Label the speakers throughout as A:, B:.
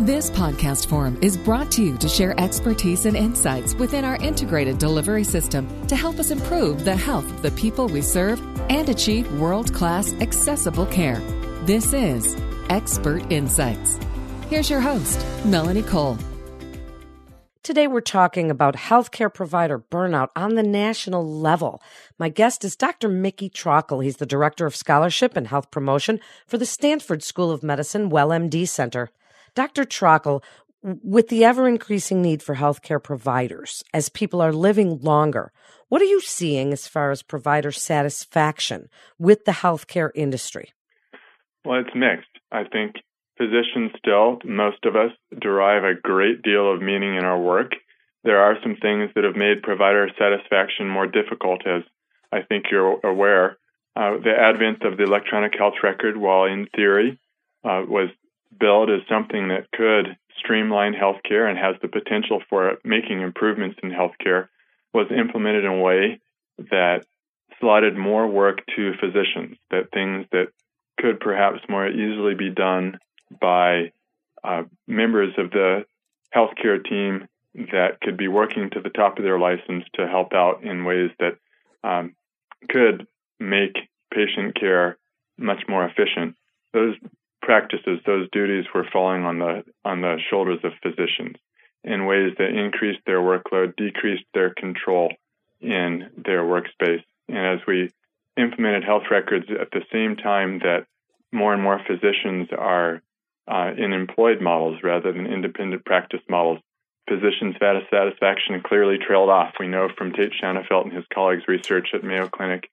A: This podcast forum is brought to you to share expertise and insights within our integrated delivery system to help us improve the health of the people we serve and achieve world class accessible care. This is Expert Insights. Here's your host, Melanie Cole.
B: Today we're talking about healthcare provider burnout on the national level. My guest is Dr. Mickey Trockel. He's the Director of Scholarship and Health Promotion for the Stanford School of Medicine WellMD Center. Dr. Trockel, with the ever increasing need for healthcare providers as people are living longer, what are you seeing as far as provider satisfaction with the healthcare industry?
C: Well, it's mixed. I think physicians still, most of us, derive a great deal of meaning in our work. There are some things that have made provider satisfaction more difficult, as I think you're aware. Uh, the advent of the electronic health record, while in theory uh, was billed as something that could streamline healthcare and has the potential for making improvements in healthcare, was implemented in a way that slotted more work to physicians, that things that could perhaps more easily be done by uh, members of the healthcare team that could be working to the top of their license to help out in ways that um, could make patient care much more efficient. Those practices, those duties were falling on the on the shoulders of physicians in ways that increased their workload, decreased their control in their workspace. And as we implemented health records at the same time that more and more physicians are uh, in employed models rather than independent practice models, physicians' satisfaction clearly trailed off. We know from Tait Shanafelt and his colleagues' research at Mayo Clinic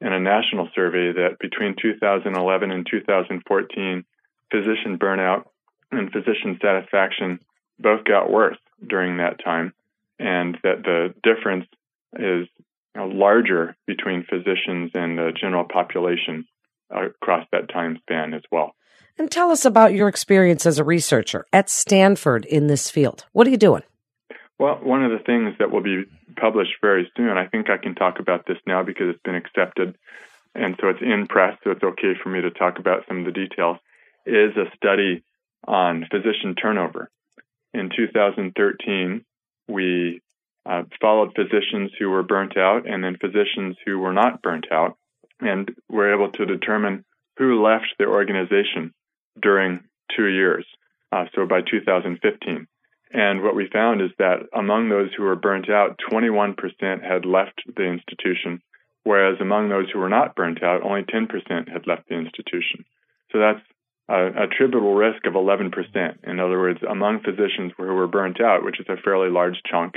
C: in a national survey that between 2011 and 2014, physician burnout and physician satisfaction both got worse during that time, and that the difference is you know, larger between physicians and the general population across that time span as well.
B: And tell us about your experience as a researcher at Stanford in this field. What are you doing?
C: Well, one of the things that will be published very soon, I think I can talk about this now because it's been accepted, and so it's in press, so it's okay for me to talk about some of the details, is a study on physician turnover. In 2013, we uh, followed physicians who were burnt out and then physicians who were not burnt out, and were able to determine who left the organization during two years. Uh, so by 2015. And what we found is that among those who were burnt out, 21% had left the institution, whereas among those who were not burnt out, only 10% had left the institution. So that's a attributable risk of 11%. In other words, among physicians who were burnt out, which is a fairly large chunk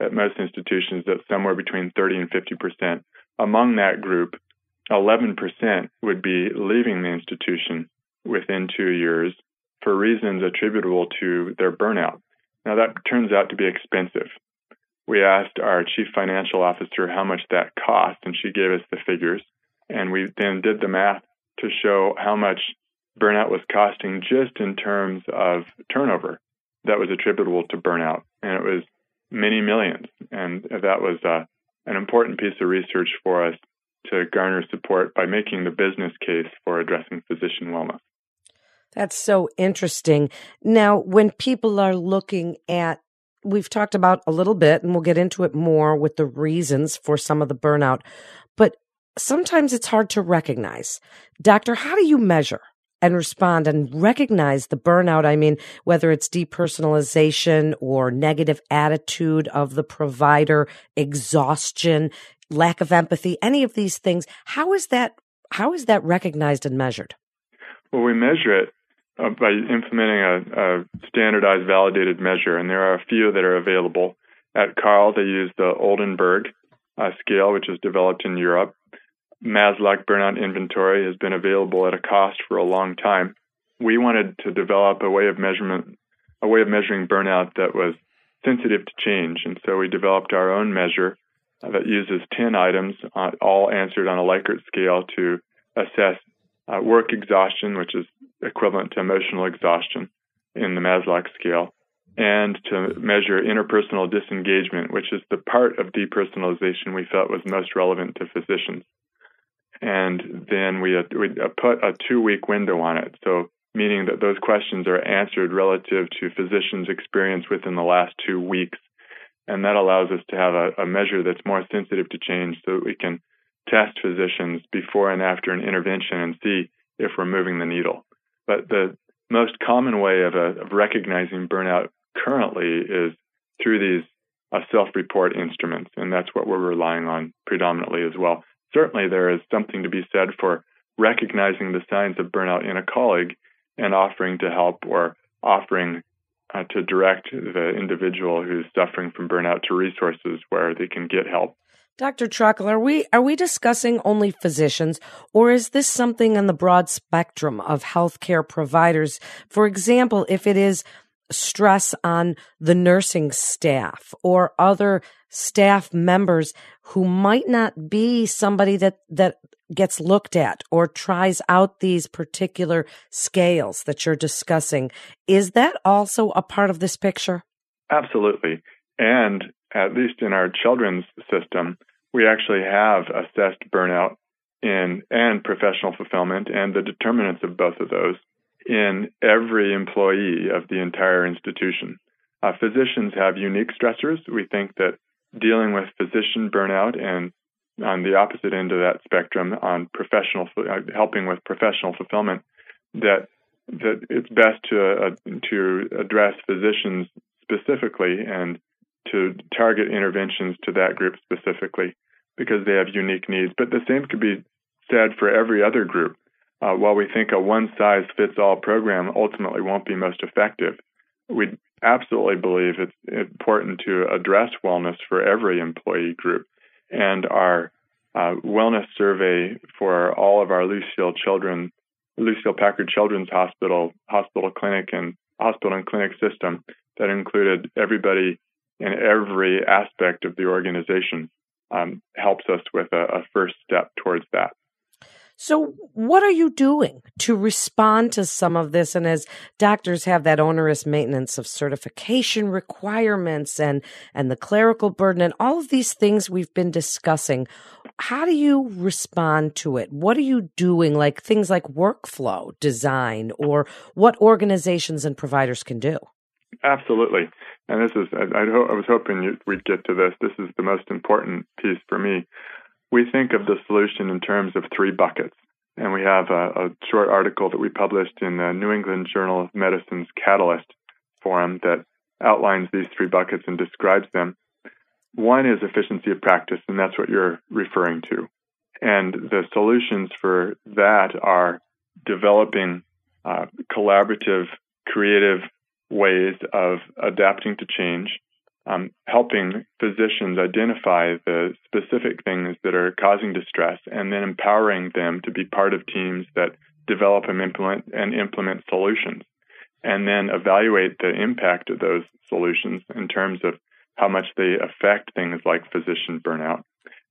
C: at most institutions, that's somewhere between 30 and 50%. Among that group, 11% would be leaving the institution within two years for reasons attributable to their burnout. Now, that turns out to be expensive. We asked our chief financial officer how much that cost, and she gave us the figures. And we then did the math to show how much burnout was costing just in terms of turnover that was attributable to burnout. And it was many millions. And that was uh, an important piece of research for us to garner support by making the business case for addressing physician wellness.
B: That's so interesting. Now, when people are looking at, we've talked about a little bit, and we'll get into it more with the reasons for some of the burnout, but sometimes it's hard to recognize. Doctor, how do you measure and respond and recognize the burnout? I mean, whether it's depersonalization or negative attitude of the provider, exhaustion, lack of empathy, any of these things. How is that, how is that recognized and measured?
C: Well, we measure it uh, by implementing a, a, standardized validated measure, and there are a few that are available. At Carle, they use the Oldenburg uh, scale, which is developed in Europe. Maslach burnout inventory has been available at a cost for a long time. We wanted to develop a way of measurement, a way of measuring burnout that was sensitive to change, and so we developed our own measure uh, that uses 10 items, uh, all answered on a Likert scale to assess uh, work exhaustion, which is equivalent to emotional exhaustion in the Maslach scale, and to measure interpersonal disengagement, which is the part of depersonalization we felt was most relevant to physicians. And then we, we put a two week window on it. So, meaning that those questions are answered relative to physicians' experience within the last two weeks. And that allows us to have a, a measure that's more sensitive to change so that we can test physicians before and after an intervention and see if we're moving the needle. But the most common way of, uh, of recognizing burnout currently is through these uh, self-report instruments, and that's what we're relying on predominantly as well. Certainly, there is something to be said for recognizing the signs of burnout in a colleague and offering to help or offering uh, to direct the individual who's suffering from burnout to resources where they can get help.
B: Dr. Trockel, are we are we discussing only physicians, or is this something on the broad spectrum of healthcare providers? For example, if it is stress on the nursing staff or other staff members who might not be somebody that that gets looked at or tries out these particular scales that you're discussing, is that also a part of this picture?
C: Absolutely. And at least in our children's system, we actually have assessed burnout in and professional fulfillment and the determinants of both of those in every employee of the entire institution. Uh, physicians have unique stressors. We think that dealing with physician burnout and on the opposite end of that spectrum on professional uh, helping with professional fulfillment that that it's best to uh, to address physicians specifically and to target interventions to that group specifically because they have unique needs. But the same could be said for every other group. Uh, while we think a one size fits all program ultimately won't be most effective, we absolutely believe it's important to address wellness for every employee group. And our uh, wellness survey for all of our Lucille Children, Lucille Packard Children's Hospital, hospital clinic, and hospital and clinic system that included everybody in every aspect of the organization um, helps us with a, a first step towards that.
B: So, what are you doing to respond to some of this? And as doctors have that onerous maintenance of certification requirements and, and the clerical burden and all of these things we've been discussing, how do you respond to it? What are you doing, like things like workflow design, or what organizations and providers can do?
C: Absolutely. And this is, I, I, was hoping you, we'd get to this. This is the most important piece for me. We think of the solution in terms of three buckets. And we have a, a short article that we published in the New England Journal of Medicine's Catalyst forum that outlines these three buckets and describes them. One is efficiency of practice, and that's what you're referring to. And the solutions for that are developing uh, collaborative, creative ways of adapting to change, um, helping physicians identify the specific things that are causing distress, and then empowering them to be part of teams that develop and implement and implement solutions, and then evaluate the impact of those solutions in terms of how much they affect things like physician burnout,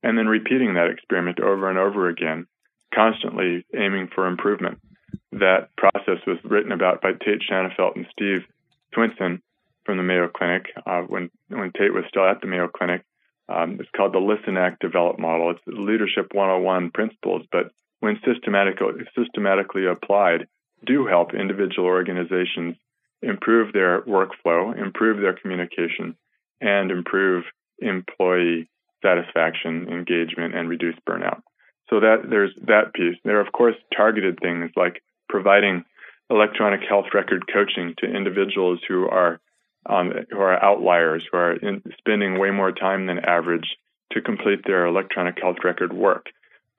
C: and then repeating that experiment over and over again, constantly aiming for improvement. That process was written about by Tait Shanafelt and Steve Swensen from the Mayo Clinic uh, when when Tait was still at the Mayo Clinic. Um, it's called the Listen, Act, Develop model. It's leadership 101 principles, but when systematically systematically applied, do help individual organizations improve their workflow, improve their communication, and improve employee satisfaction, engagement, and reduce burnout. So that there's that piece. There are of course targeted things like providing electronic health record coaching to individuals who are um, who are outliers, who are in, spending way more time than average to complete their electronic health record work.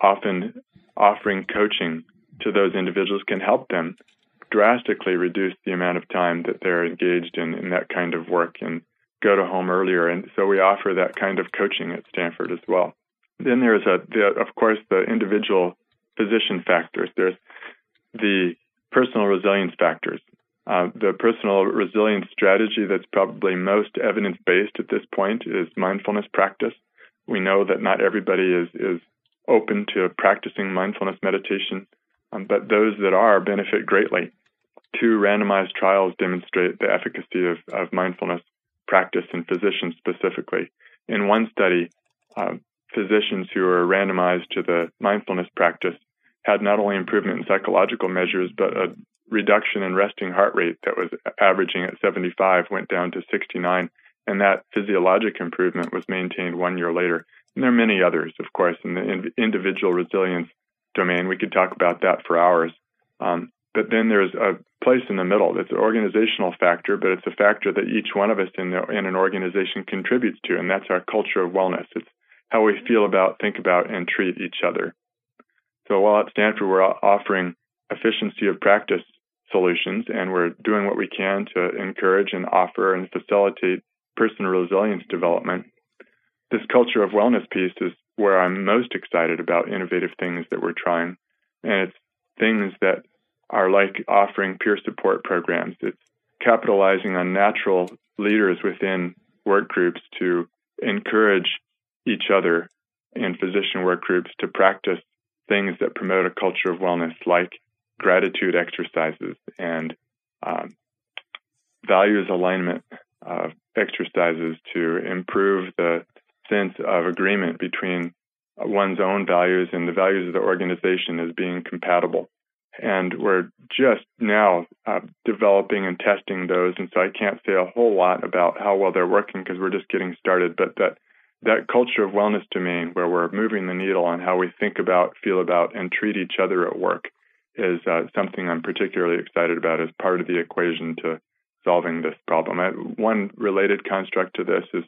C: Often offering coaching to those individuals can help them drastically reduce the amount of time that they're engaged in, in that kind of work and go to home earlier. And so we offer that kind of coaching at Stanford as well. Then there's a, the, of course, the individual physician factors. There's the personal resilience factors. Uh, the personal resilience strategy that's probably most evidence based at this point is mindfulness practice. We know that not everybody is, is open to practicing mindfulness meditation, um, but those that are benefit greatly. Two randomized trials demonstrate the efficacy of, of mindfulness practice in physicians specifically. In one study, uh, physicians who were randomized to the mindfulness practice had not only improvement in psychological measures, but a reduction in resting heart rate that was averaging at 75 went down to 69, and that physiologic improvement was maintained one year later. And there are many others, of course, in the individual resilience domain. We could talk about that for hours. Um, but then there's a place in the middle that's an organizational factor, but it's a factor that each one of us in, the, in an organization contributes to, and that's our culture of wellness. It's how we feel about, think about, and treat each other. So while at Stanford we're offering efficiency of practice solutions and we're doing what we can to encourage and offer and facilitate personal resilience development, this culture of wellness piece is where I'm most excited about innovative things that we're trying. And it's things that are like offering peer support programs. It's capitalizing on natural leaders within work groups to encourage each other in physician work groups to practice things that promote a culture of wellness, like gratitude exercises and um, values alignment uh, exercises to improve the sense of agreement between one's own values and the values of the organization as being compatible. And we're just now uh, developing and testing those. And so I can't say a whole lot about how well they're working because we're just getting started. But that that culture of wellness domain where we're moving the needle on how we think about, feel about, and treat each other at work is uh, something I'm particularly excited about as part of the equation to solving this problem. I, one related construct to this is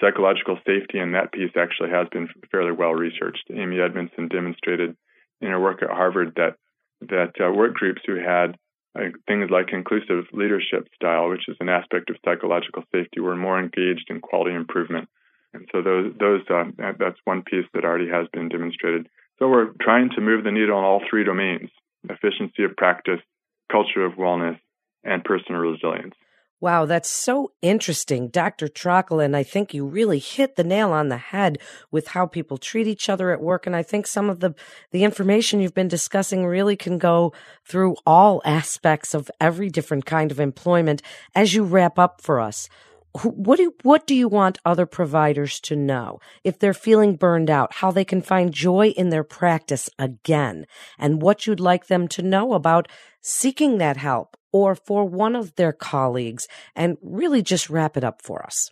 C: psychological safety, and that piece actually has been fairly well researched. Amy Edmondson demonstrated in her work at Harvard that that uh, work groups who had uh, things like inclusive leadership style, which is an aspect of psychological safety, were more engaged in quality improvement and so those those uh, that's one piece that already has been demonstrated. So we're trying to move the needle on all three domains: efficiency of practice, culture of wellness, and personal resilience.
B: Wow, that's so interesting, Dr. Trockel. And I think you really hit the nail on the head with how people treat each other at work. And I think some of the, the information you've been discussing really can go through all aspects of every different kind of employment as you wrap up for us what do what do you want other providers to know? If they're feeling burned out how they can find joy in their practice again and what you'd like them to know about seeking that help or for one of their colleagues and really just wrap it up for us.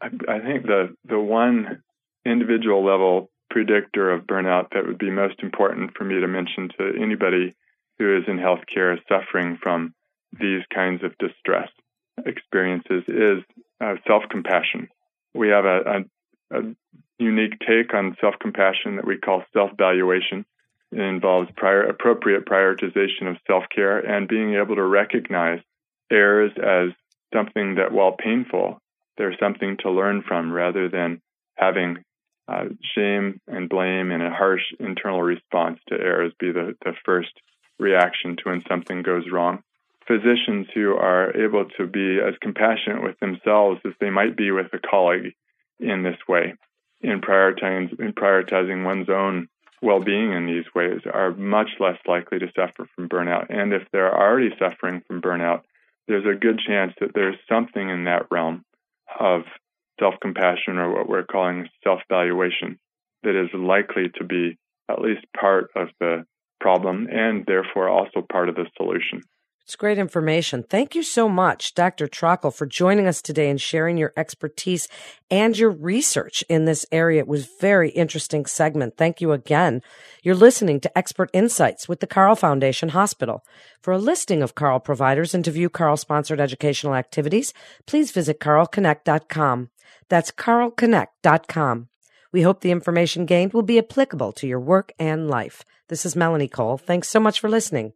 C: I think the the one individual level predictor of burnout that would be most important for me to mention to anybody who is in healthcare suffering from these kinds of distress experiences is uh, self compassion. We have a, a, a, unique take on self compassion that we call self valuation. It involves prior, appropriate prioritization of self care and being able to recognize errors as something that, while painful, there's something to learn from rather than having uh, shame and blame and a harsh internal response to errors be the, the first reaction to when something goes wrong physicians who are able to be as compassionate with themselves as they might be with a colleague in this way, in prioritizing, in prioritizing one's own well being in these ways, are much less likely to suffer from burnout. And if they're already suffering from burnout, there's a good chance that there's something in that realm of self compassion or what we're calling self valuation that is likely to be at least part of the problem and therefore also part of the solution.
B: It's great information. Thank you so much, Dr. Trockel, for joining us today and sharing your expertise and your research in this area. It was very interesting segment. Thank you again. You're listening to Expert Insights with the Carle Foundation Hospital. For a listing of Carle providers and to view Carle sponsored educational activities, please visit carleconnect.com. That's carleconnect.com. We hope the information gained will be applicable to your work and life. This is Melanie Cole. Thanks so much for listening.